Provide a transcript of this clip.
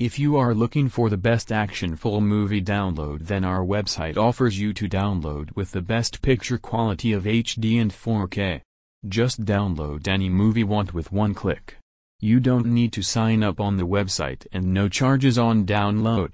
If you are looking for the best action full movie download then our website offers you to download with the best picture quality of HD and 4K. Just download any movie want with one click. You don't need to sign up on the website and no charges on download.